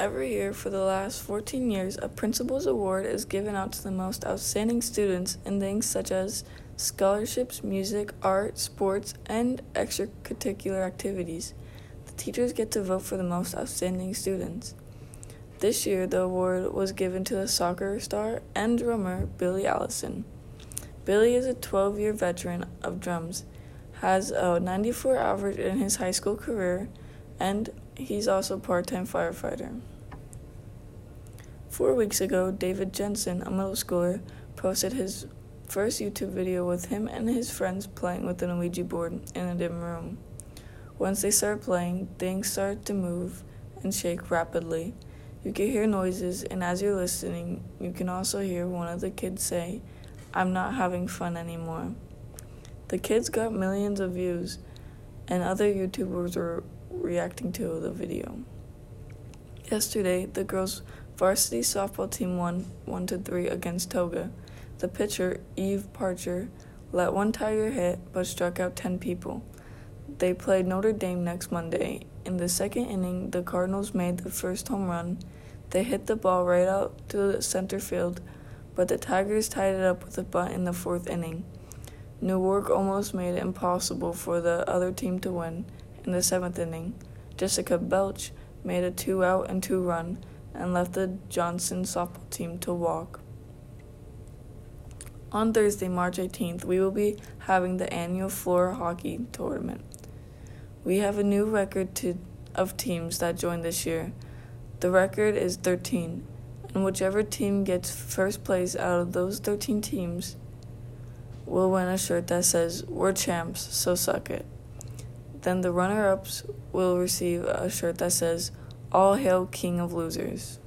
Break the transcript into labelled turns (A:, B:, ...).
A: Every year for the last 14 years, a Principal's Award is given out to the most outstanding students in things such as scholarships, music, art, sports, and extracurricular activities. The teachers get to vote for the most outstanding students. This year, the award was given to the soccer star and drummer Billy Allison. Billy is a 12 year veteran of drums, has a 94 average in his high school career, and he's also a part time firefighter. Four weeks ago, David Jensen, a middle schooler, posted his first YouTube video with him and his friends playing with an Ouija board in a dim room. Once they started playing, things started to move and shake rapidly. You can hear noises, and as you're listening, you can also hear one of the kids say, I'm not having fun anymore. The kids got millions of views, and other YouTubers were reacting to the video. Yesterday, the girls' varsity softball team won 1 to 3 against Toga. The pitcher, Eve Parcher, let one tiger hit but struck out 10 people. They played Notre Dame next Monday. In the second inning, the Cardinals made the first home run. They hit the ball right out to the center field, but the Tigers tied it up with a bunt in the fourth inning. Newark almost made it impossible for the other team to win in the seventh inning. Jessica Belch made a two out and two run and left the Johnson softball team to walk. On Thursday, March 18th, we will be having the annual floor hockey tournament. We have a new record to, of teams that joined this year. The record is 13, and whichever team gets first place out of those 13 teams will win a shirt that says, We're champs, so suck it. Then the runner ups will receive a shirt that says, All Hail King of Losers.